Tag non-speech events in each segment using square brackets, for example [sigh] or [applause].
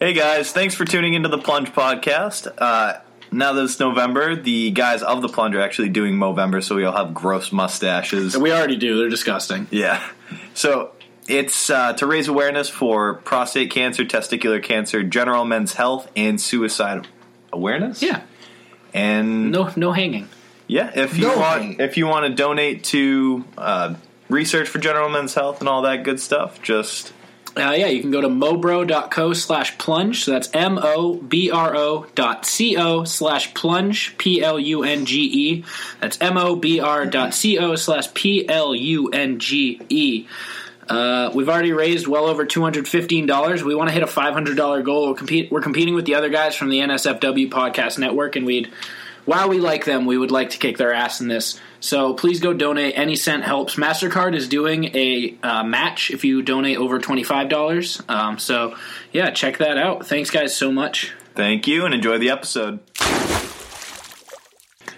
Hey guys, thanks for tuning into the Plunge podcast. Uh, now that it's November, the guys of the Plunge are actually doing Movember, so we all have gross mustaches. We already do. They're disgusting. Yeah. So it's uh, to raise awareness for prostate cancer, testicular cancer, general men's health, and suicide awareness. Yeah. And No, no hanging. yeah, if you No want, hate. if you want to donate to uh, research for general men's health and all that good stuff, just Uh, yeah, you can go to mobro.co slash plunge. So that's M O B R O dot C O slash plunge, P L U N G E. That's M O B R dot C O slash P L U N G E. Uh, we've already raised well over two hundred fifteen dollars. We want to hit a five hundred dollar goal. We're, compete, we're competing with the other guys from the NSFW podcast network, and we'd while we like them, we would like to kick their ass in this. So please go donate. Any cent helps. Mastercard is doing a uh, match if you donate over twenty five dollars. Um, so yeah, check that out. Thanks, guys, so much. Thank you and enjoy the episode.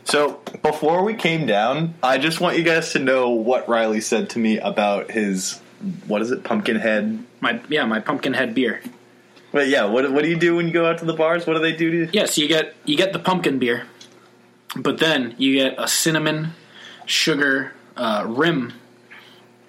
So, before we came down, I just want you guys to know what Riley said to me about his what is it, pumpkin head? My yeah, my pumpkin head beer. But yeah, what what do you do when you go out to the bars? What do they do to you? Yeah, so you get you get the pumpkin beer, but then you get a cinnamon sugar uh, rim,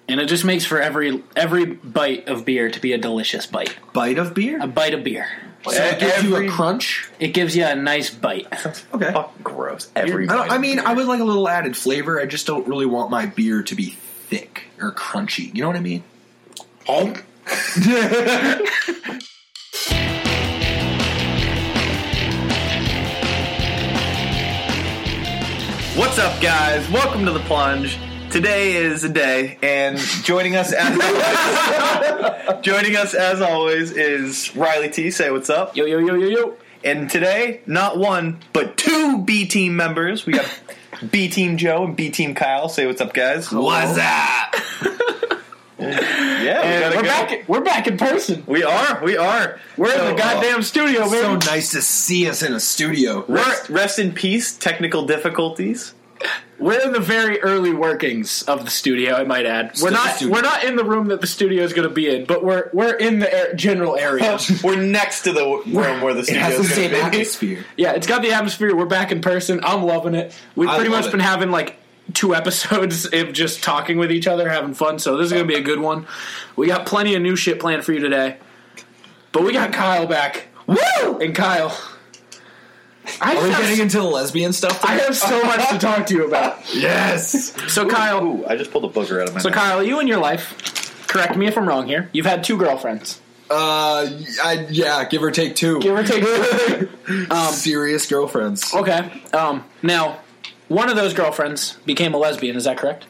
and it just makes for every every bite of beer to be a delicious bite. Bite of beer? A bite of beer. So it gives you a crunch? It gives you a nice bite. Okay. Fucking gross. Every I, don't- bite I of mean, beer. I would like a little added flavor. I just don't really want my beer to be thick or crunchy. You know what I mean? [laughs] What's up, guys? Welcome to the plunge. Today is a day, and joining us as always, [laughs] joining us as always is Riley T. Say what's up. yo yo yo yo yo. And today, not one but two B team members. We got B team Joe and B team Kyle. Say what's up, guys. What's that? [laughs] Yeah, we we're go. back. We're back in person. We are. We are. We're So, in the uh, goddamn studio, It's So nice to see us in a studio. Rest, rest in peace. Technical difficulties. We're in the very early workings of the studio. I might add. We're Still not. We're not in the room that the studio is going to be in, but we're we're in the air, general area. [laughs] We're next to the w- room where the It studio has the is same going to be. atmosphere. yeah, it's got the atmosphere. We're back in person. I'm loving it. We've I pretty much it. been having like two episodes [laughs] of just talking with each other, having fun. So this is going to be a good one. We got plenty of new shit planned for you today, but we got Kyle back. Woo! And Kyle, I, Are we just have, getting into the lesbian stuff? I have so much to talk to you about. [laughs] yes. So Kyle, Ooh, I just pulled a booger out of my So, mouth. Kyle, you and your life, correct me if I'm wrong here, you've had two girlfriends. Uh, I, yeah, give or take two. Give or take. [laughs] um Serious girlfriends. okay. Um, now, one of those girlfriends became a lesbian, is that correct?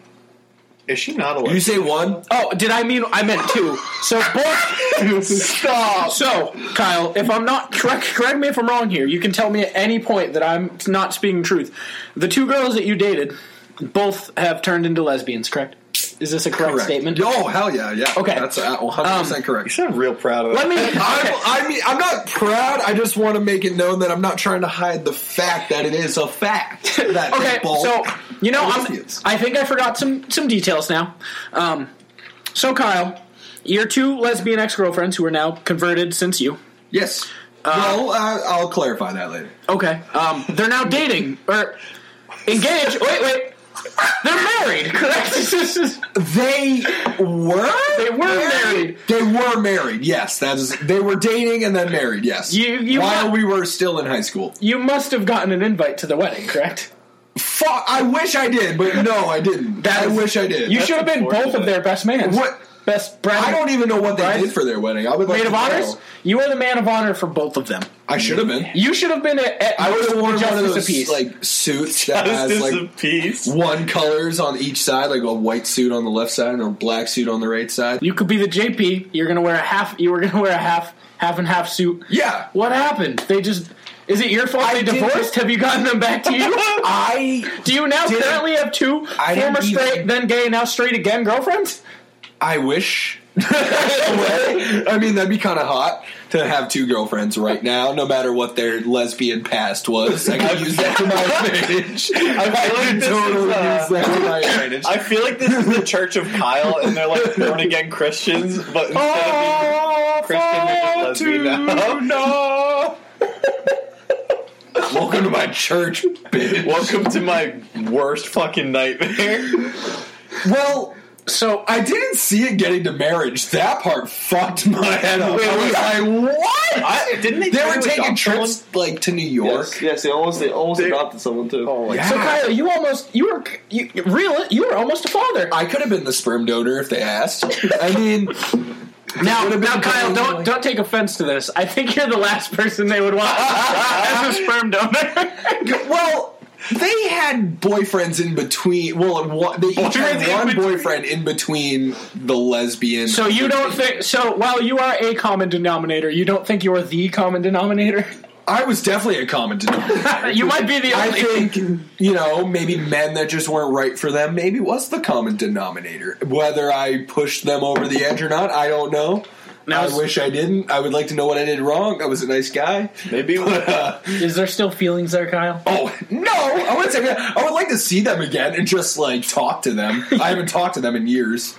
Is she not a lesbian? You say one? Oh, did I mean, I meant two. So, both. Stop. So, Kyle, if I'm not, correct, correct me if I'm wrong here. You can tell me at any point that I'm not speaking truth. The two girls that you dated both have turned into lesbians, correct? Is this a correct, Correct. statement? Oh, hell yeah, yeah. Okay. That's uh, 100% correct. You sound real proud of that. Let me. [laughs] I'm, I mean, I'm not proud. I just want to make it known that I'm not trying to hide the fact that it is a fact. [laughs] That Okay, they so you know, I'm. I think I forgot some some details now. Um, so Kyle, your two lesbian ex girlfriends who are now converted since you. yes. well, uh, I'll clarify that later. Okay, um, they're now dating or engaged. Wait, wait, they're married, correct? [laughs] They were. They were married. They were married. Yes, that is. They were dating and then married. Yes. You- you while mu- we were still in high school. you must have gotten an invite to the wedding, correct? Fuck. I wish I did, but no, I didn't. That I is- wish I did. You should have been both of their best man. What? Best bride. I don't even know what they Brides? did for their wedding. I would like maid to of honors. know. You were the man of honor for both of them. I should have been. You should have been at, at I would have worn one of Justice those of Peace. like suits that has like of peace. one colors on each side, like a white suit on the left side and a black suit on the right side. You could be the JP. You're gonna wear a half. You were gonna wear a half, half and half suit. Yeah. What happened? They just. Is it your fault they divorced? Have you gotten them back to you? [laughs] I Do you now currently have two I didn't former even- straight, then gay, now straight again girlfriends? I wish. [laughs] I mean, that'd be kind of hot to have two girlfriends right now, no matter what their lesbian past was. I could use that to my [laughs] advantage. I feel like this totally is, uh, use that to my advantage. I feel like this is the Church of Kyle, and they're like born again Christians, but instead of being Christian, they're just lesbian now. no. Welcome to my church, bitch. Welcome to my worst fucking nightmare. Well, So I didn't see it getting to marriage. That part fucked my head up. Wait, I was wait. like, what? I- didn't they They were taking adopt trips like to New York. Yes, yes, they almost they almost They- adopted someone too. Oh my Yeah. So Kyle, you almost you were you, real you were almost a father. I could have been the sperm donor if they asked. I mean, [laughs] now, Would have been now, Kyle, don't like- don't take offense to this. I think you're the last person they would want [laughs] as a sperm donor. well, they had boyfriends in between. Well, one, they each had one between. boyfriend in between the lesbian. so you don't think so? While you are a common denominator, you don't think you're the common denominator. I was definitely a common denominator. [laughs] you might be the only. I think you know maybe men that just weren't right for them maybe was the common denominator. Whether I pushed them over the edge or not, I don't know. Now, I wish I didn't. I would like to know what I did wrong. I was a nice guy. Maybe But, uh, is there still feelings there, Kyle? oh no! I wouldn't say that. I would like to see them again and just like talk to them. I haven't talked to them in years.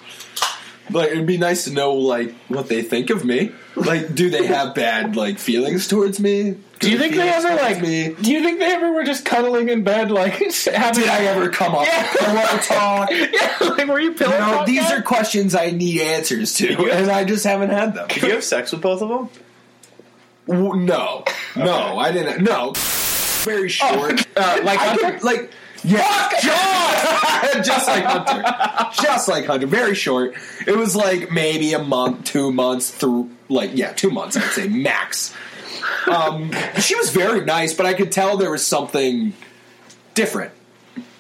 Like it'd be nice to know like what they think of me. Like, do they have bad like feelings towards me? Do you think they ever like? me? Do you think they ever were just cuddling in bed, like [laughs] having? Did I ever come up Yeah. with pillow [laughs] talk? yeah, like were you pillow You know, these guy? are questions I need answers to, [laughs] and I just haven't had them. Did you have sex with both of them? W- No, no, I didn't. No, very short. uh, like I Hunter? could, like yeah, [laughs] just, [laughs] just like Hunter, just like Hunter. Very short. It was like maybe a month, two months through. Like yeah, two months. I'd say max. Um, she was very nice, but I could tell there was something different.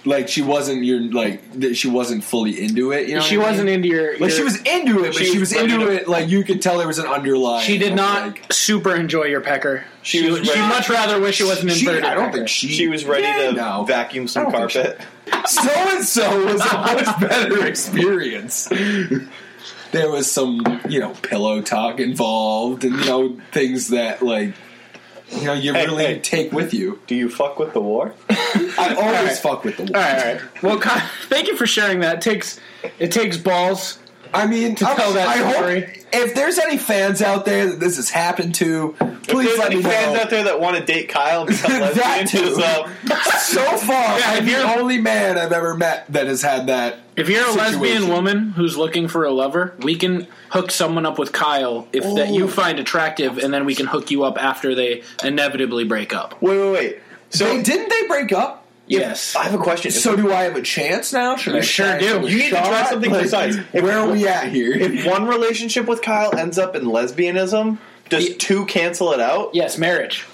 Like she wasn't your like that she wasn't fully into it. You know, She what I wasn't mean? into your. Like your- she was into it, but She she, was was ready into to- it. Like you could tell there was an underlying. She did not Like, super enjoy your pecker. She She, was would- she'd ready- much rather wish it was an she, inverted. I don't pecker. think she. She was ready Yeah, to no. vacuum some don't think carpet. so and so was a [laughs] much better experience. There was some, you know, pillow talk involved, and you know things that like, you know, you Hey, really hey. take with you. Do you fuck with the war? I always right. fuck with the. All right, all right. Well, Kyle, thank you for sharing that. It takes it takes balls. I mean, To tell that I story. hope if there's any fans out there that this has happened to, please If please there's let any me fans know. out there that want to date Kyle and [laughs] That too. hit us up. so far, Yeah, if I'm the only man I've ever met that has had that. If you're a Situation. lesbian woman who's looking for a lover, we can hook someone up with Kyle if that you Oh. find attractive, and then we can hook you up after they inevitably break up. Wait, wait, wait. So They, didn't they break up? Yes. I have a question. So do I have a chance now? Should I sure do. You need to try something Like, precise. If- Where are we at here? if one relationship with Kyle ends up in lesbianism, does Yeah. two cancel it out? yes, marriage.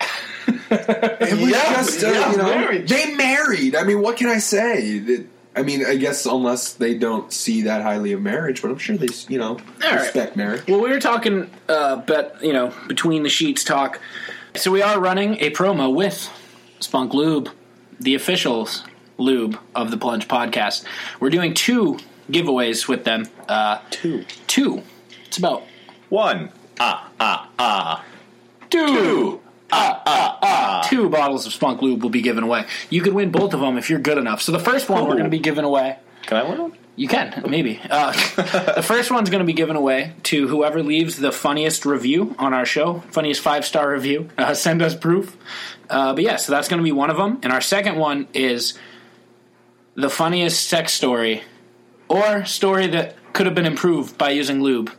[laughs] It was Yeah, just, uh, yeah, you know, marriage. they married. I mean, what can I say? That- I mean, I guess unless they don't see that highly of marriage, but I'm sure they, you know, right. respect marriage. Well, we were talking, uh, but you know, between the sheets talk. So we are running a promo with Spunk Lube, the officials lube of the Plunge podcast. We're doing two giveaways with them. Uh, Two. two. It's about One. Ah, ah, ah. two. Two. Ah, ah, ah. Two bottles of Spunk Lube will be given away. You could win both of them if you're good enough. So the first one we're going to be giving away. Can I win one? You can, maybe. Uh, [laughs] the first one's going to be given away to whoever leaves the funniest review on our show, funniest five star review. Uh, send us proof. Uh, but yeah, so that's going to be one of them. And our second one is the funniest sex story or story that could have been improved by using lube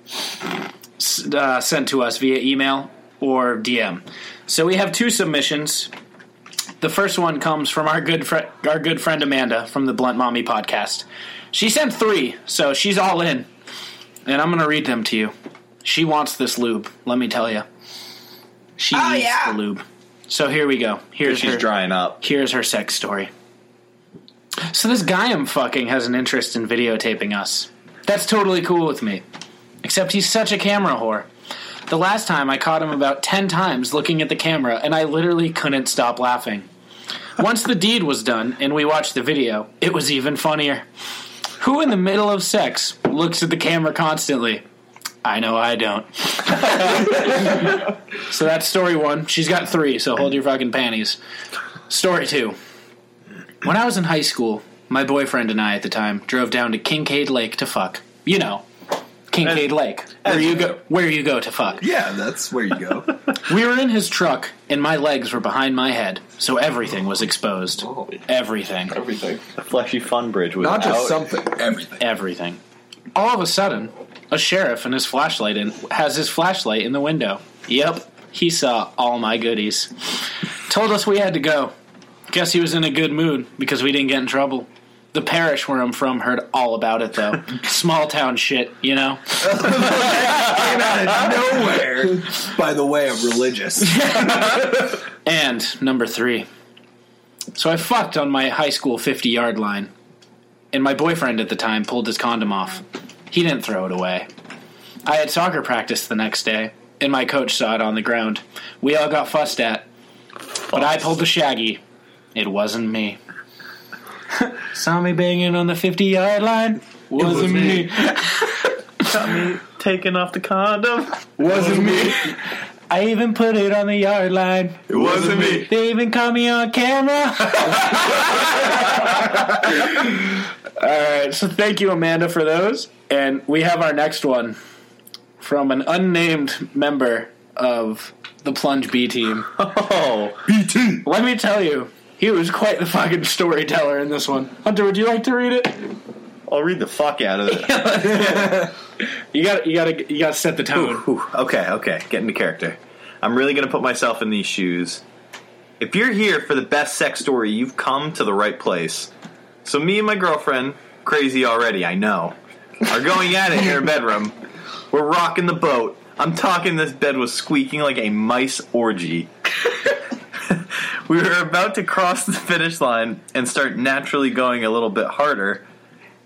uh, sent to us via email or DM. So we have two submissions. The first one comes from our good fri our good friend Amanda from the Blunt Mommy podcast. She sent three, so she's all in, and I'm going to read them to you. She wants this lube. Let me tell you, she needs yeah. the lube. So here we go. Here's She's her, drying up. Here's her sex story. So this guy I'm fucking has an interest in videotaping us. That's totally cool with me. Except he's such a camera whore. The last time I caught him about 10 times looking at the camera and I literally couldn't stop laughing. Once the deed was done and we watched the video, it was even funnier. Who in the middle of sex looks at the camera constantly? I know I don't. [laughs] so that's story one. She's got three, so hold your fucking panties. Story two. When I was in high school, my boyfriend and I at the time drove down to Kincaid Lake to fuck. You know, Kincaid Lake, where you go, where you go to fuck. Yeah, that's where you go. [laughs] We were in his truck, and my legs were behind my head, so everything was exposed. Oh. Everything, Everything. The fleshy fun bridge was Not just out. something. Everything. everything. All of a sudden, a sheriff and his flashlight in has his flashlight in the window. Yep, he saw all my goodies. Told us we had to go. Guess he was in a good mood because we didn't get in trouble. The parish where I'm from heard all about it though. [laughs] Small town shit, you know. [laughs] Came out of nowhere. By the way, I'm religious. [laughs] And number three. So I fucked on my high school 50 yard line, and my boyfriend at the time pulled his condom off. He didn't throw it away. I had soccer practice the next day, and my coach saw it on the ground. We all got fussed at, but I pulled the shaggy. It wasn't me. [laughs] saw me banging on the 50 yard line. Wasn't was me. me. [laughs] Got me taking off the condom. Wasn't me. [laughs] I even put it on the yard line. It wasn't me. They even caught me on camera. [laughs] All right, so thank you, Amanda, for those. And we have our next one from an unnamed member of the Plunge B team. [laughs] Oh, BT. Let me tell you, he was quite the fucking storyteller in this one. Hunter, would you like to read it? I'll read the fuck out of it. [laughs] You got, you got to, you got to set the tone. Whew, okay, okay, get into character. I'm really gonna put myself in these shoes. If you're here for the best sex story, you've come to the right place. So me and my girlfriend, crazy already, I know, are going at it in her bedroom. We're rocking the boat. I'm talking this bed was squeaking like a mice orgy. [laughs] we were about to cross the finish line and start naturally going a little bit harder.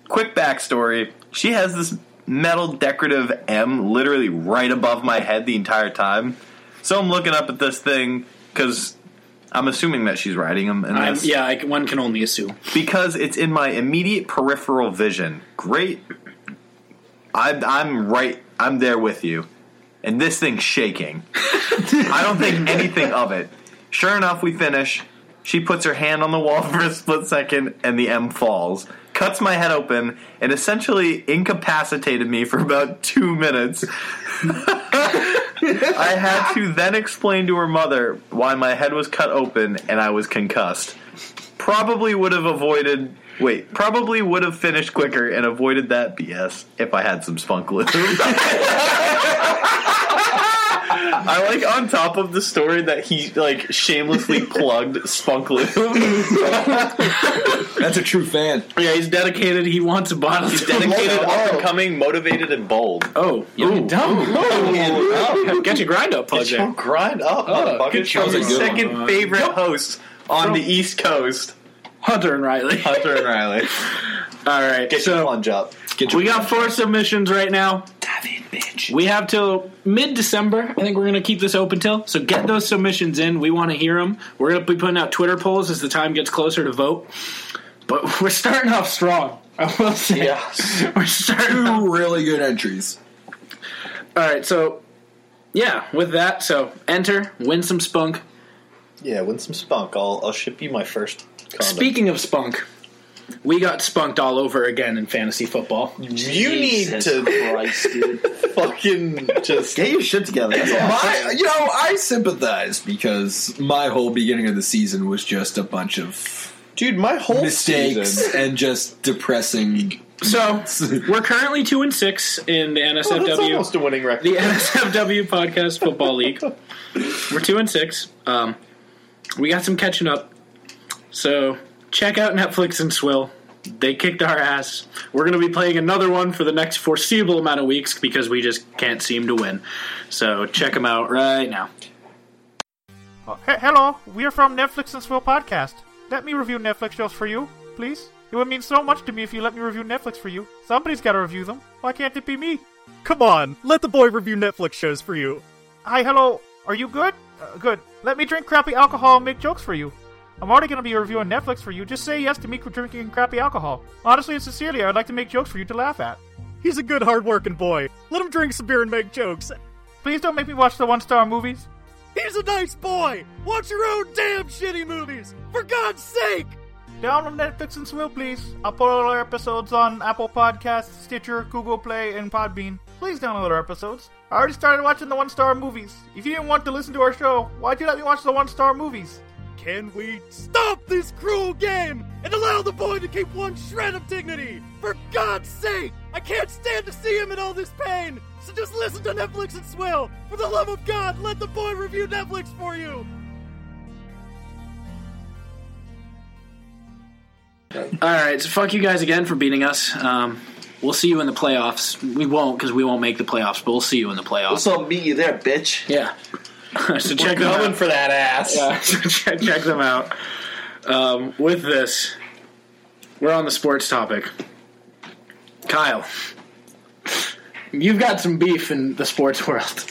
Quick backstory she has this metal decorative M literally right above my head the entire time. So I'm looking up at this thing because I'm assuming that she's riding him. I'm, this yeah, I, one can only assume. because it's in my immediate peripheral vision. Great. I'm, I'm right. I'm there with you. And this thing's shaking. I don't think [laughs] anything of it. Sure enough, we finish. She puts her hand on the wall [laughs] for a split second, and the M falls. Cuts my head open and essentially incapacitated me for about two minutes. [laughs] I had to then explain to her mother why my head was cut open and I was concussed probably would have avoided. Wait, probably would have finished quicker and avoided that BS if I had some spunk lube. [laughs] I like on top of the story that he like shamelessly [laughs] plugged spunk. That's a true fan. Yeah, he's dedicated. He wants a bottle. He's dedicated, oh. up and coming, motivated, and bold. Oh, young and dumb. Oh, oh. Get your grind up, plug Get your grind up, Oh, motherfucker. good From choice. the second one. favorite host on the East Coast, Hunter and Riley. Hunter and Riley. All right, Get your so plunge up. Get your we got four submissions right now. We have till mid December. I think we're going to keep this open till. So get those submissions in. We want to hear them. We're going to be putting out Twitter polls as the time gets closer to vote. But [laughs] we're starting off strong. I will say. [laughs] We're starting off Two really good entries. All right, so yeah, with that, so enter, win some spunk. Yeah, win some spunk. I'll, I'll ship you my first condom. Speaking of spunk, we got spunked all over again in fantasy football. you need to Christ, dude. [laughs] fucking just Get your shit together. That's all. My, you know, I sympathize because my whole beginning of the season was just a bunch of dude. My whole mistakes season. and just depressing. So [laughs] we're currently two and six in the Oh, that's NSFW, almost a winning record. the NSFW Podcast Football League. We're two and six. Um, we got some catching up. So check out Netflix and Swill. They kicked our ass. We're going to be playing another one for the next foreseeable amount of weeks because we just can't seem to win. So check them out right now. Uh, he- hello, we are from Netflix and Swill Podcast. Let me review Netflix shows for you, please. It would mean so much to me if you let me review Netflix for you. Somebody's got to review them. Why can't it be me? Come on, let the boy review Netflix shows for you. Hi, hello. Are you good? Uh, good. Let me drink crappy alcohol and make jokes for you. I'm already going to be reviewing Netflix for you. Just say yes to me for drinking crappy alcohol. Honestly and sincerely, I would like to make jokes for you to laugh at. He's a good, hard-working boy. Let him drink some beer and make jokes. Please don't make me watch the one-star movies. He's a nice boy. Watch your own damn shitty movies, for God's sake. Download Netflix and Swill, please. I'll put all our episodes on Apple Podcasts, Stitcher, Google Play, and Podbean. please download our episodes. I already started watching the one star movies. If you didn't want to listen to our show, why'd you let me watch the one star movies? Can we stop this cruel game and allow the boy to keep one shred of dignity? For God's sake! I can't stand to see him in all this pain! So just listen to Netflix and Swill! For the love of God, let the boy review Netflix for you! All right, so fuck you guys again for beating us. Um, we'll see you in the playoffs. We won't because we won't make the playoffs, but we'll see you in the playoffs. So I'll meet you there, bitch. Yeah. [laughs] so check them Coming out. for that ass. Yeah, [laughs] so check, check them out. Um, with this, we're on the sports topic. Kyle, you've got some beef in the sports world.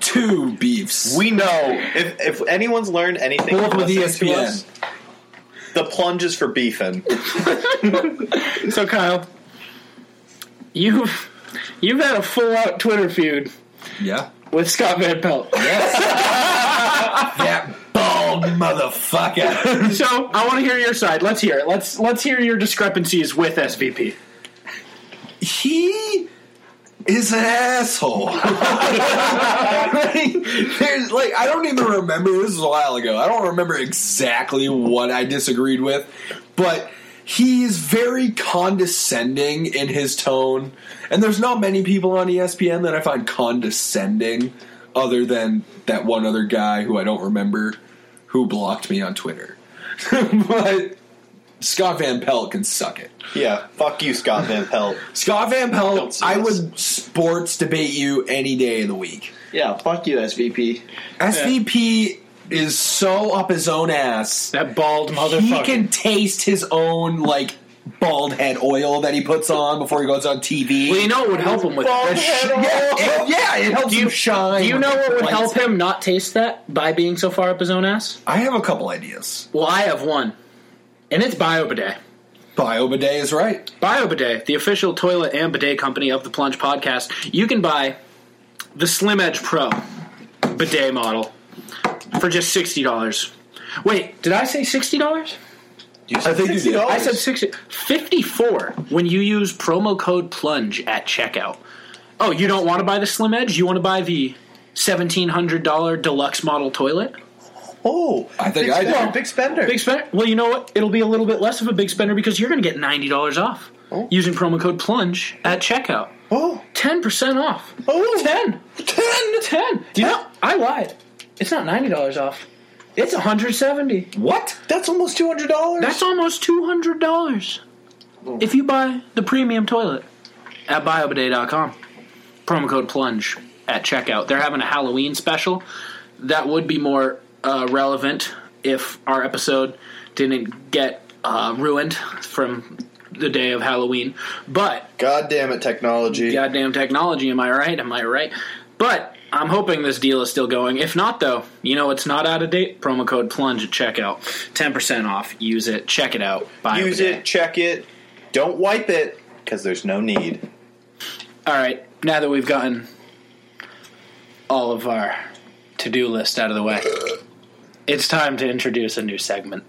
Two beefs. We know if if anyone's learned anything Both from with listening to ESPN. us, the plunge is for beefing. [laughs] So, Kyle, you've you've had a full out Twitter feud Yeah. With Scott Van Pelt. Yes. [laughs] That bald motherfucker. [laughs] So, I want to hear your side. Let's hear it. Let's let's hear your discrepancies with SVP. he is an asshole. like, [laughs] there's like I don't even remember. This was a while ago. I don't remember exactly what I disagreed with, but he is very condescending in his tone. And there's not many people on ESPN that I find condescending, other than that one other guy who I don't remember who blocked me on Twitter. [laughs] but Scott Van Pelt can suck it. yeah, fuck you, Scott Van Pelt. [laughs] Scott Van Pelt, I would sports debate you any day of the week. Yeah, fuck you, SVP. SVP is so up his own ass. That bald motherfucker. He can taste his own like bald head oil that he puts on before he goes on TV. well, you know what would help him with That that? sh- yeah, it, yeah, it helps Do you- him shine. Do you know the what would help him not taste that by being so far up his own ass? I have a couple ideas. Well, I have one, and it's BioBidet. Bio Bidet is right. BioBidet, the official toilet and bidet company of the Plunge podcast, you can buy the Slim Edge Pro bidet model for just sixty dollars. Wait, did I say sixty dollars? I think you did. I said 60 54 when you use promo code plunge at checkout. Oh, you don't want to buy the Slim Edge? You want to buy the $1700 deluxe model toilet? Oh, I think big I spender, did. Big spender. Big spender? Well, you know what? It'll be a little bit less of a big spender because you're going to get $90 off oh. using promo code plunge at checkout. oh, 10% off. oh, 10. 10. 10. You know, I lied. It's not $90 off. It's 170. What? That's almost two hundred dollars. That's almost two hundred dollars. If you buy the premium toilet at biobidet.com. Promo code plunge at checkout. They're having a Halloween special. That would be more uh, relevant if our episode didn't get uh, ruined from the day of Halloween. But God damn it, technology. goddamn technology, am I right? Am I right? But I'm hoping this deal is still going. If not, though, you know it's not out of date. Promo code plunge at checkout, ten percent off. Use it. Check it out. Buy Use it, check it. Don't wipe it because there's no need. All right. Now that we've gotten all of our to-do list out of the way, it's time to introduce a new segment.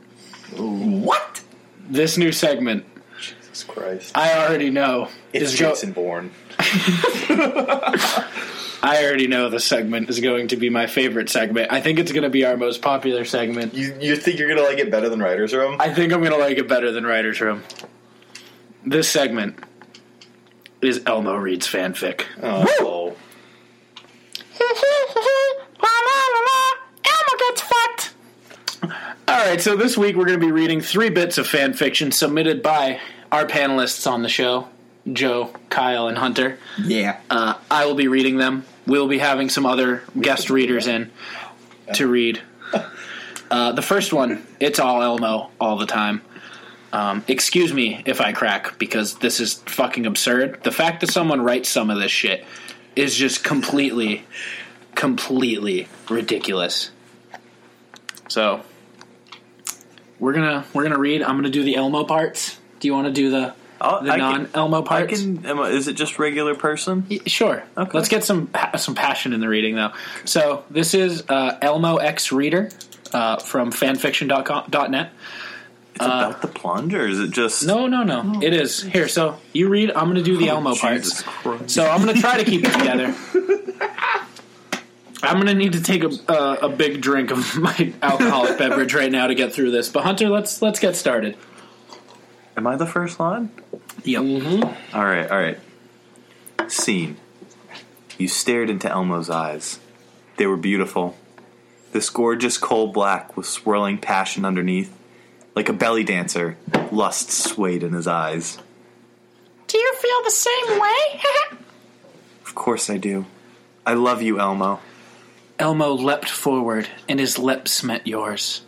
What? This new segment, Jesus Christ. I already know It's is go- Jason Bourne. [laughs] [laughs] I already know the segment is going to be my favorite segment. I think it's going to be our most popular segment. You you think you're gonna like it better than Writers Room? I think I'm going to like it better than Writer's Room. This segment is Elmo reads fanfic. Oh. Elmo gets fucked. All right, so this week we're going to be reading three bits of fan fiction submitted by our panelists on the show, Joe, Kyle, and Hunter. Yeah. Uh, I will be reading them. We'll be having some other guest readers in to read. Uh, the first one, it's all Elmo all the time. Um, excuse me if I crack because this is fucking absurd. The fact that someone writes some of this shit is just completely, completely ridiculous. So we're gonna we're gonna read. I'm gonna do the Elmo parts. Do you want to do the I'll- the I can- non Elmo I parts? can. am Is it just regular person? Y- Sure. Okay. Let's get some some passion in the reading, though. So this is uh, Elmo X Reader uh, from fanfiction.com.net. It's about the plunge, or is it just No, no, no. It is. Here, so you read. I'm going to do the Elmo Jesus parts. Christ. So I'm going to try to keep it together. [laughs] I'm going to need to take a, uh, a big drink of [laughs] my alcoholic beverage right now to get through this. But Hunter, let's let's get started. Am I the first line? Yep. Mm-hmm. All right, all right. Scene. You stared into Elmo's eyes. They were beautiful. This gorgeous coal black with swirling passion underneath. Like a belly dancer, lust swayed in his eyes. Do you feel the same way? [laughs] Of course I do. I love you, Elmo. Elmo leapt forward, and his lips met yours.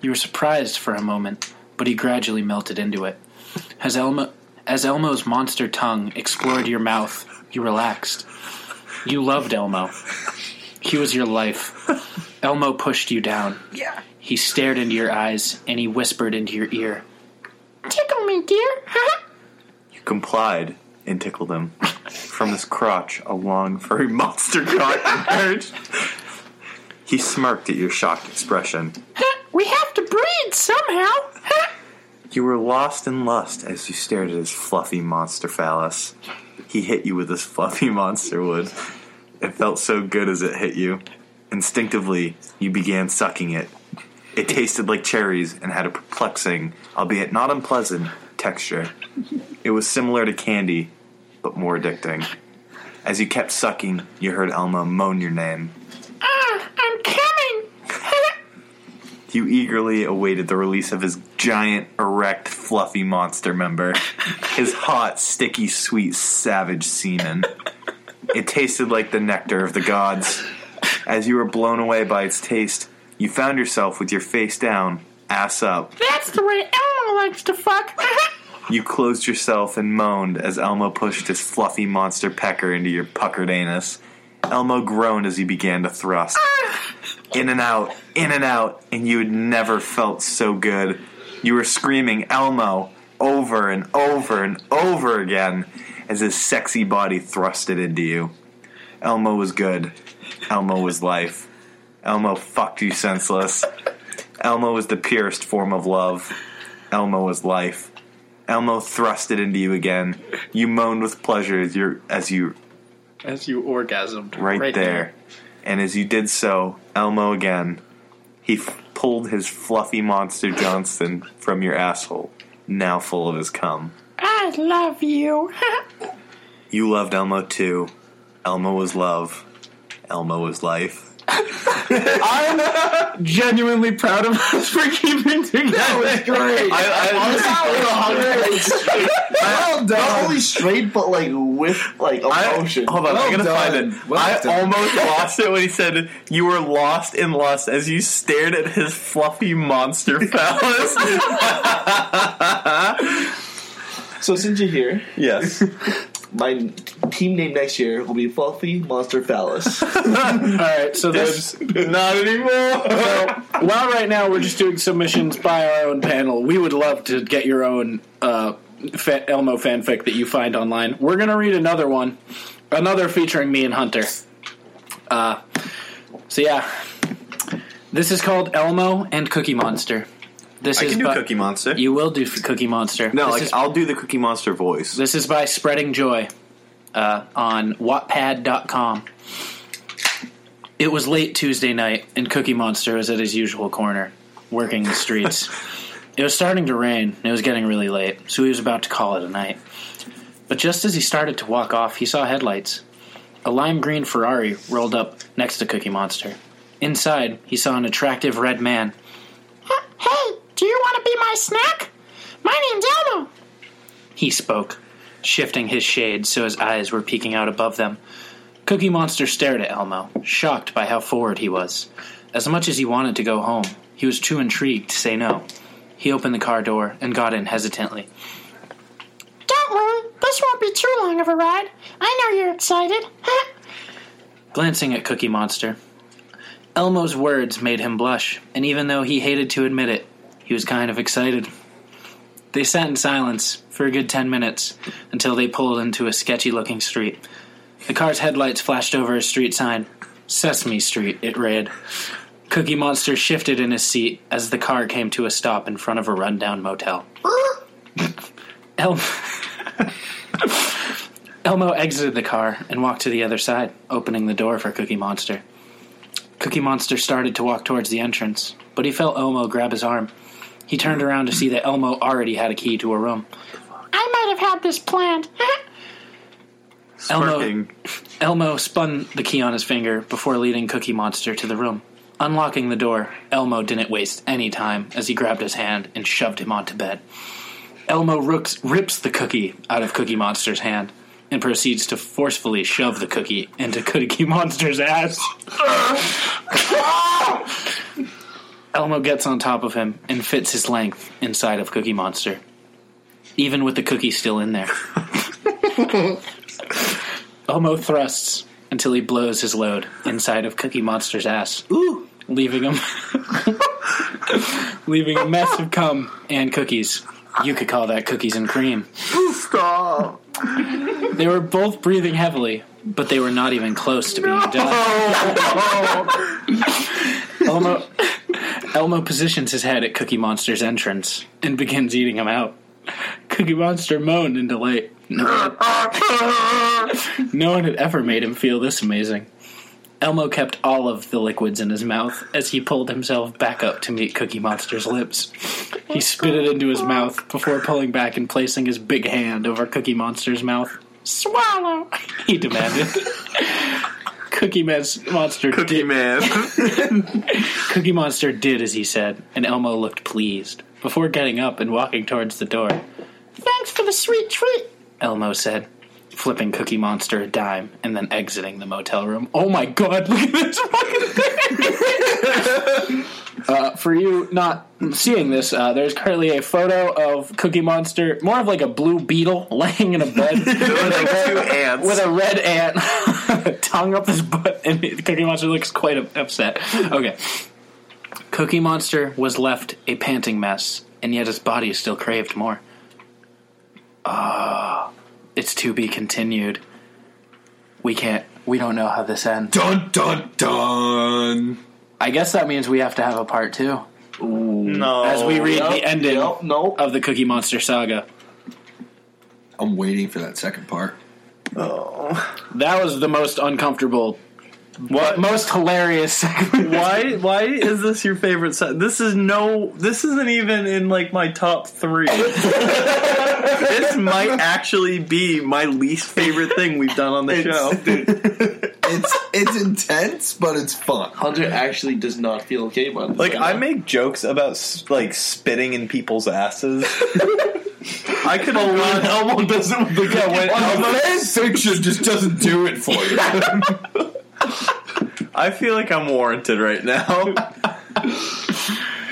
You were surprised for a moment, but he gradually melted into it. As Elmo, as Elmo's monster tongue explored your mouth, you relaxed. You loved Elmo. He was your life. Elmo pushed you down. Yeah. He stared into your eyes, and he whispered into your ear. Tickle me, dear. [laughs] You complied and tickled him. From his crotch, a long, furry monster cock emerged. He smirked at your shocked expression. [laughs] we have to breed somehow. [laughs] You were lost in lust as you stared at his fluffy monster phallus. He hit you with his fluffy [laughs] monster wood. It felt so good as it hit you. Instinctively, you began sucking it. It tasted like cherries and had a perplexing, albeit not unpleasant, texture. It was similar to candy, but more addicting. As you kept sucking, you heard Elmo moan your name. Ah, I'm coming. [laughs] [laughs] You eagerly awaited the release of his giant, erect, fluffy monster member. [laughs] His hot, sticky, sweet, savage semen. It tasted like the nectar of the gods. As you were blown away by its taste, you found yourself with your face down, ass up. That's the way Elmo likes to fuck. You closed yourself and moaned as Elmo pushed his fluffy monster pecker into your puckered anus. Elmo groaned as he began to thrust. Ah! In and out, in and out, and you had never felt so good. You were screaming Elmo over and over and over again as his sexy body thrusted into you. Elmo was good. Elmo was life. Elmo fucked you senseless. Elmo was the purest form of love. Elmo was life. Elmo thrusted into you again. You moaned with pleasure as you as you As you orgasmed. right, there. And as you did so, Elmo again, he f- pulled his fluffy monster Johnston from your asshole, now full of his cum. I love you. [laughs] You loved Elmo too. Elmo was love. Elmo was life. I'm genuinely proud of us for keeping together. Great. well done. Not done. only straight, but like with like I, emotion. hold on, Well I gotta find done. it. Well I done. almost lost it when he said you were lost in lust as you stared at his fluffy monster phallus. [laughs] So since you're here, yes. [laughs] my team name next year will be Fluffy Monster Phallus. [laughs] All right, so there's Not anymore. [laughs] so while right now we're just doing submissions by our own panel, we would love to get your own uh, fa- Elmo fanfic that you find online. We're gonna read another one, another featuring me and Hunter. Uh, so yeah, this is called Elmo and Cookie Monster. This I is can do by- Cookie Monster. You will do Cookie Monster. no, this like is, I'll do the Cookie Monster voice. this is by Spreading Joy uh, on Wattpad.com. It was late Tuesday night, and Cookie Monster was at his usual corner, working the streets. [laughs] it was starting to rain, and it was getting really late, so he was about to call it a night. But just as he started to walk off, he saw headlights. A lime green Ferrari rolled up next to Cookie Monster. Inside, he saw an attractive red man. Do you want to be my snack? My name's Elmo. He spoke, shifting his shade so his eyes were peeking out above them. Cookie Monster stared at Elmo, shocked by how forward he was. As much as he wanted to go home, he was too intrigued to say no. He opened the car door and got in hesitantly. Don't worry, this won't be too long of a ride. I know you're excited. [laughs] Glancing at Cookie Monster, Elmo's words made him blush, and even though he hated to admit it, he was kind of excited. They sat in silence for a good ten minutes until they pulled into a sketchy looking street. The car's headlights flashed over a street sign. Sesame Street, it read. Cookie Monster shifted in his seat as the car came to a stop in front of a rundown motel. [laughs] El- [laughs] Elmo exited the car and walked to the other side, opening the door for Cookie Monster. Cookie Monster started to walk towards the entrance, but he felt Elmo grab his arm. He turned around to see that Elmo already had a key to a room. I might have had this planned. [laughs] Elmo, Elmo spun the key on his finger before leading Cookie Monster to the room. Unlocking the door, Elmo didn't waste any time as he grabbed his hand and shoved him onto bed. Elmo rooks, rips the cookie out of Cookie Monster's hand and proceeds to forcefully shove the cookie into Cookie Monster's ass. [laughs] [laughs] Elmo gets on top of him and fits his length inside of Cookie Monster, even with the cookie still in there. [laughs] Elmo thrusts until he blows his load inside of Cookie Monster's ass, leaving him [laughs] leaving a mess of cum and cookies. You could call that cookies and cream. Stop. They were both breathing heavily, but they were not even close to being done. [laughs] Elmo, Elmo positions his head at Cookie Monster's entrance and begins eating him out. Cookie Monster moaned in delight. No one, no one had ever made him feel this amazing. Elmo kept all of the liquids in his mouth as he pulled himself back up to meet Cookie Monster's lips. He spit it into his mouth before pulling back and placing his big hand over Cookie Monster's mouth. Swallow, he demanded. Cookie Mas- Monster Cookie did, Man. [laughs] Cookie Monster did as he said, and Elmo looked pleased before getting up and walking towards the door. Thanks for the sweet treat, Elmo said, flipping Cookie Monster a dime and then exiting the motel room. Oh my god, [laughs] look at this fucking thing! [laughs] uh, for you not seeing this, uh, there's currently a photo of Cookie Monster, more of like a blue beetle [laughs] laying in a bed with, a two red, ants. with a red ant tongue up his butt, and Cookie Monster looks quite upset. Okay. Cookie Monster was left a panting mess, and yet his body still craved more. Ah, it's to be continued. We can't. We don't know how this ends. Dun dun dun. I guess that means we have to have a part two no. as we read the ending Nope, nope. of the Cookie Monster saga. I'm waiting for that second part. Oh. That was the most uncomfortable, What? most hilarious [laughs] segment. Why? Why is this your favorite set? This is no. This isn't even in like my top three. [laughs] this might actually be my least favorite thing we've done on the show. [laughs] It's it's intense, but it's fun. Hunter actually does not feel okay about this. Like right I now. make jokes about like spitting in people's asses. I could have when Elmo doesn't. with the Yeah, when Elmo- Fan fiction just doesn't do it for you. I feel like I'm warranted right now.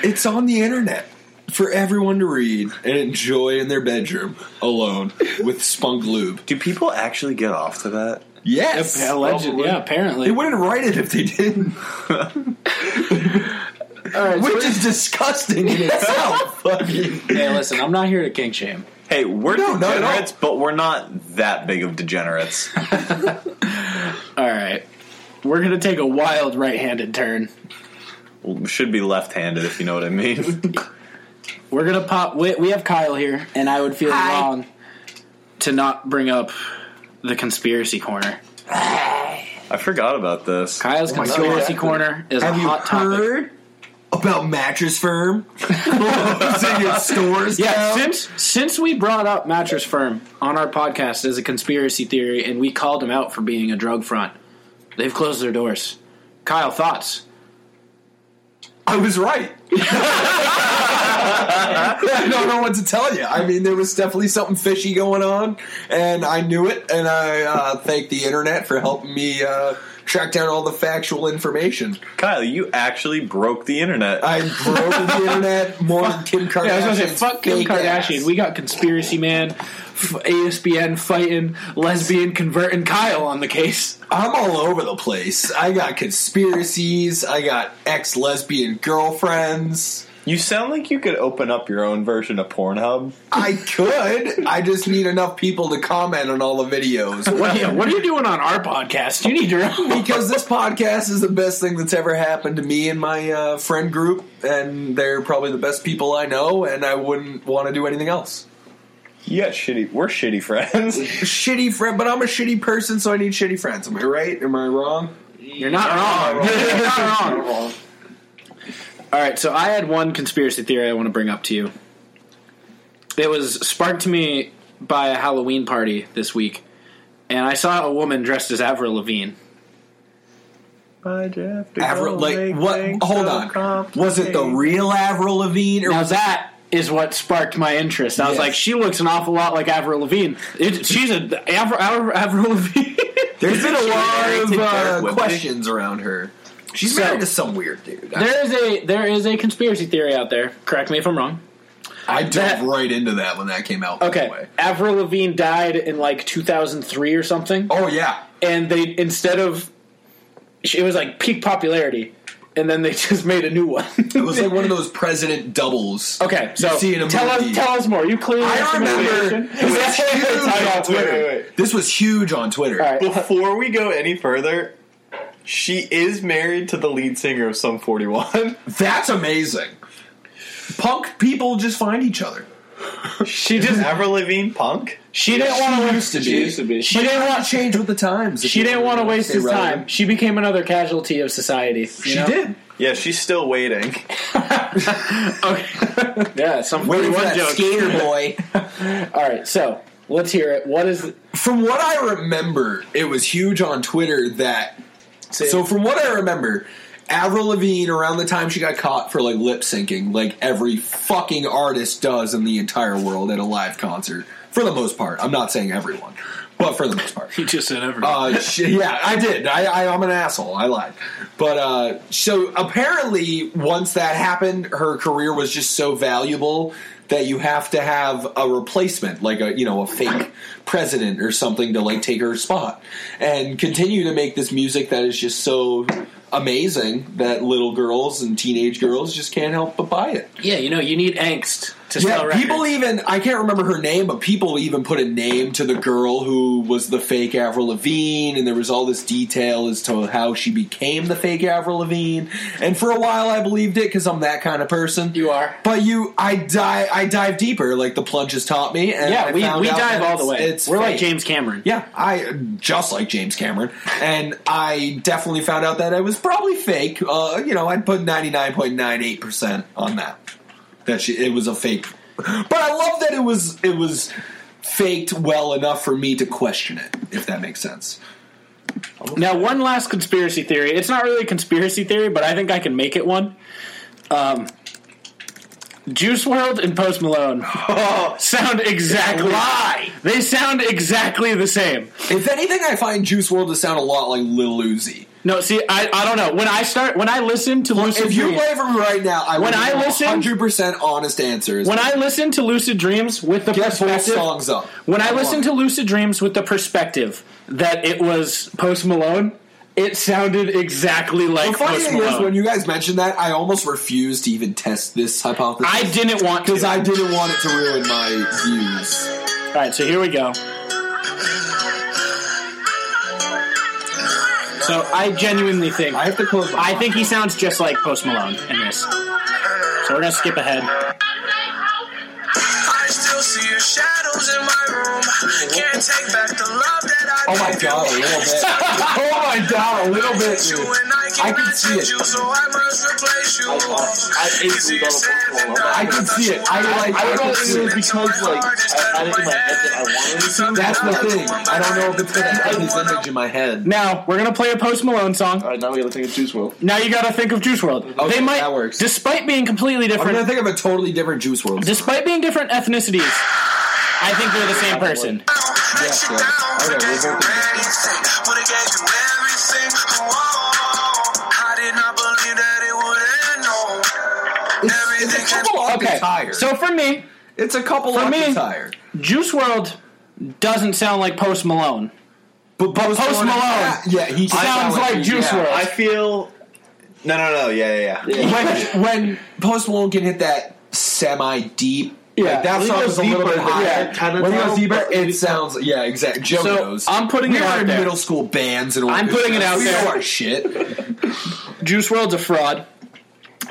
it's on the internet for everyone to read and enjoy in their bedroom alone with spunk lube. Do people actually get off to that? Yes, Alleged, yeah, apparently. they wouldn't write it if they didn't, [laughs] All right, so which is disgusting in [laughs] itself. Hey, listen, I'm not here to kink shame. Hey, we're No, not at all. degenerates, but we're not that big of degenerates. [laughs] All right, we're gonna take a wild right-handed turn. We should be left-handed, if you know what I mean. [laughs] We're gonna pop. We, we have Kyle here, and I would feel wrong to not bring up the conspiracy corner. I forgot about this. Kyle's Oh conspiracy God. corner is Have a you hot topic. heard about Mattress Firm? [laughs] In your stores? Yeah, now? since since we brought up Mattress Firm on our podcast as a conspiracy theory, and we called him out for being a drug front, they've closed their doors. Kyle, thoughts? I was right. [laughs] I don't know what to tell you. I mean, there was definitely something fishy going on, and I knew it. And I uh, thank the internet for helping me uh, track down all the factual information. Kyle, you actually broke the internet. I broke the internet more than Kim Kardashian. Yeah, I was gonna say, fuck Kim Kardashian. We got conspiracy man, f- ESPN fighting, lesbian converting Kyle on the case. I'm all over the place. I got conspiracies. I got ex lesbian girlfriends. You sound like you could open up your own version of Pornhub. I could. I just need enough people to comment on all the videos. What are, you, what are you doing on our podcast? You need your own. because this podcast is the best thing that's ever happened to me and my uh, friend group, and they're probably the best people I know, and I wouldn't want to do anything else. You got shitty. We're shitty friends. [laughs] Shitty friend, but I'm a shitty person, so I need shitty friends. Am I right? Am I wrong? You're not wrong. [laughs] You're not wrong. All right, so I had one conspiracy theory I want to bring up to you. It was sparked to me by a Halloween party this week, and I saw a woman dressed as Avril Lavigne. Avril, like what? Hold on. Was it the real Avril Lavigne, or Now was it that is what sparked my interest. I was Yes. like, she looks an awful lot like Avril Lavigne. It, she's a Avril, Avril, Avril Lavigne. There's been a lot of uh, questions around her. She's So- married to some weird dude. there is a there is a conspiracy theory out there. Correct me if I'm wrong. I dove right into that when that came out. Okay, way. Avril Lavigne died in like 2003 or something. Oh yeah. and they instead of it was like peak popularity, and then they [laughs] just made a new one. It was like one of [laughs] those president doubles. okay, so You see in a tell movie. us tell us more. You clearly I remember- information. it was huge on Twitter. wait, wait. This was huge on Twitter. All right. Before we go any further, she is married to the lead singer of Sum 41. [laughs] That's amazing. Punk people just find each other. She just Avril Lavigne punk? She didn't want to used to be. She used to be. She didn't want change with the times. if she you didn't want to wanna waste stay his time. She became another casualty of society. you She know? did. Yeah, she's still waiting. [laughs] Okay. yeah, some Waiting for 41 that jokes. skater [laughs] boy. All right, so let's hear it. What is from what I remember, it was huge on Twitter that. So from what I remember, Avril Lavigne around the time she got caught for like lip syncing, like every fucking artist does in the entire world at a live concert, for the most part. I'm not saying everyone, but for the most part. [laughs] he just said everyone. Uh, sh- yeah, I did. I, I, I'm an asshole. I lied. But uh, so apparently, once that happened, her career was just so valuable that you have to have a replacement, like a you know a fake president or something to like take her spot and continue to make this music that is just so amazing that little girls and teenage girls just can't help but buy it. yeah, you know, you need angst to sell Yeah, records. people even I can't remember her name, but people even put a name to the girl who was the fake Avril Lavigne, and there was all this detail as to how she became the fake Avril Lavigne. And for a while, I believed it because I'm that kind of person. You are. but you, I dive, I dive deeper, like the plunge has taught me. And yeah, I we, we dive all the way. It's We're like. James Cameron. Yeah, I just like James Cameron, and I definitely found out that it was probably fake. Uh, you know, I'd put ninety nine point nine eight percent on that. That she, it was a fake, but I love that it was it was faked well enough for me to question it. If that makes sense. Now, one last conspiracy theory. It's not really a conspiracy theory, but I think I can make it one. Um, Juice WRLD and Post Malone [laughs] sound exactly. Lie. They sound exactly the same. If anything, I find Juice WRLD to sound a lot like Lil Uzi. No, see, I, I don't know. When I start, when I listen to Lucid Dreams If you play for me right now, I When I listen- hundred percent honest answers. when I listen to Lucid Dreams with the get perspective, songs up, when I listen on. to Lucid Dreams with the perspective that it was Post Malone, it sounded exactly like The funny Post thing is, when you guys mentioned that, I almost refused to even test this hypothesis. I didn't want to. because I didn't want it to ruin my views. All right, so here we go. So I genuinely think I have to close. My I think he sounds just like Post Malone in this. So we're gonna skip ahead. I still see your shadows in my room. Can't take back the love oh, [laughs] oh my god, a little bit. oh my god, a little bit, dude. And I I can see it. so I must replace you. I instantly Easier thought said of than Post done. I can see it. I like. I I don't know if see it was because like I had it in my head that I wanted to. That's the thing. I don't know if it's gonna have his image in my head. Now we're gonna play a Post Malone song. All right, now we gotta think of Juice WRLD. Now you gotta think of Juice WRLD. Okay, they might, that works. despite being completely different. I'm different, gonna think of a totally different Juice WRLD. despite being different ethnicities, I think they're the same person. Let you yeah. down, Okay, we're a couple octaves Okay, higher. so for me, it's a couple for me- octaves. Juice WRLD doesn't sound like Post Malone. But Post Malone. yeah, he Sounds sounds like Juice WRLD. I feel No, no, no. Yeah, yeah, yeah. when when Post Malone can hit that semi deep. Yeah. like that When he song goes is a little bit higher. yeah, kinda when he goes deeper, but it he's- sounds yeah, exactly. Joe So, knows. I'm putting we it out in there. middle school bands and I'm putting it out we there. know our shit. Juice WRLD's a fraud.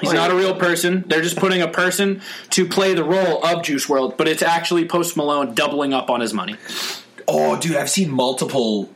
He's not a real person. They're just putting a person to play the role of Juice WRLD, but it's actually Post Malone doubling up on his money. Oh, dude, I've seen multiple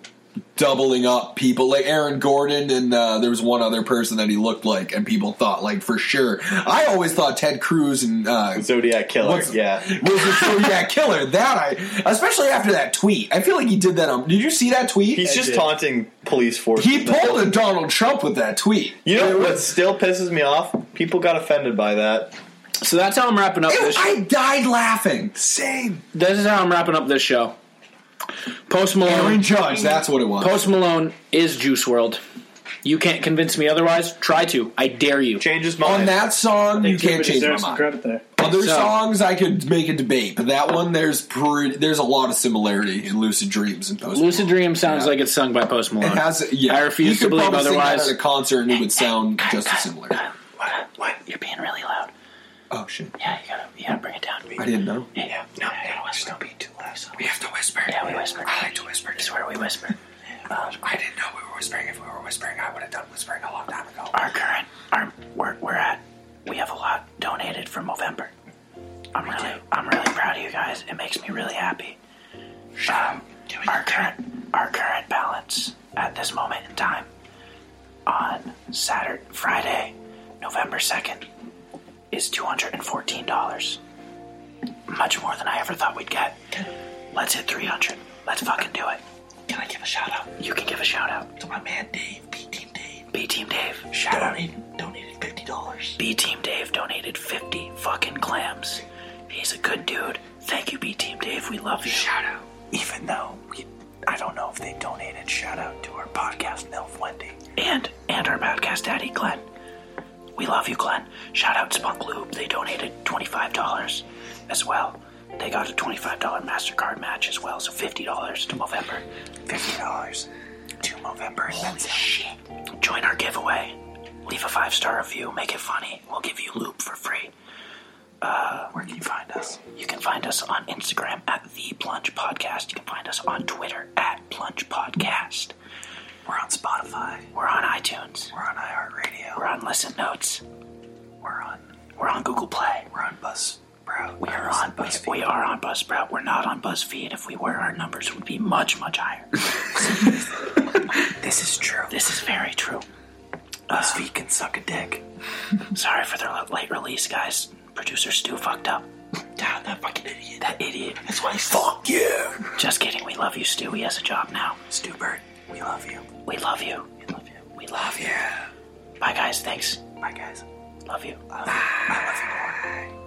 doubling up people like Aaron Gordon and uh, there was one other person that he looked like and people thought like for sure. I always thought Ted Cruz and uh, Zodiac Killer. What's- yeah. was the Zodiac killer. That I, especially after that tweet, I feel like he did that. on Did you see that tweet? He's just taunting police force he pulled a Donald Trump with that tweet. You know It what still pisses me off? People got offended by that. So that's how I'm wrapping up it- this. I died laughing. Same. This is how I'm wrapping up this show. Post Malone. Aaron Malone. Judge. That's what it was. Post Malone is Juice WRLD. You can't convince me otherwise. Try to. I dare you. Change his mind. on that song, you can't change my deserves some mind. credit there. Other So- songs I could make a debate, but that one there's pretty, there's a lot of similarity in Lucid Dreams and Post. Lucid Malone. Dream sounds Yeah. like it's sung by Post Malone. It has, yeah. I refuse You to could believe probably that otherwise. at a concert and it would sound just as similar. What? What? You're being really loud. Oh shit! Yeah, you gotta, you gotta bring it down. I didn't know. Yeah, yeah. No, you gotta whisper. Don't We have to whisper. Yeah, we whisper. I like to whisper. This is where we whisper. Um, I didn't know we were whispering. If we were whispering, I would have done whispering a long time ago. our current, our we're, we're at, we have a lot donated for Movember. I'm really, I'm really proud of you guys. It makes me really happy. Um, our current, our current balance at this moment in time on Saturday, Friday, November second, is two hundred and fourteen dollars. Much more than I ever thought we'd get. Let's hit three hundred. Let's fucking do it. Can I give a shout out You can give a shout out. to my man Dave, B Team Dave? B Team Dave, shout out. Donated, donated fifty dollars. B Team Dave donated 50 fucking clams. He's a good dude. Thank you, B Team Dave. We love you. Shout out. Even though we, I don't know if they donated, shout out to our podcast, MILF Wendy. And, and our podcast daddy, Glenn. We love you, Glenn. Shout out Spunk Lube. They donated $25 as well. They got a $25 MasterCard match as well, so $50 to Movember. $50 to Movember and then shit. Join our giveaway. Leave a five star review, make it funny. We'll give you loop for free. Uh, where can you find us? You can find us on Instagram at the Plunge Podcast. You can find us on Twitter at Plunge Podcast. We're on Spotify. We're on iTunes. We're on iHeartRadio. We're on Listen Notes. We're on we're on Google Play. We're on Buzzsprout. We are on BuzzFeed. We are on Buzzsprout. We're not on BuzzFeed. If we were, our numbers would be much much higher. [laughs] this is true. This is very true. BuzzFeed can suck a dick. [laughs] Sorry for the late release, guys. Producer Stu fucked up. Damn, that fucking idiot. That idiot. That's why he's fuck you. Just kidding. We love you, Stu. He has a job now. Stu Bird, we love you. We love you. We love you. We love you. Bye, guys. Thanks. Bye, guys. Love you. I love you more.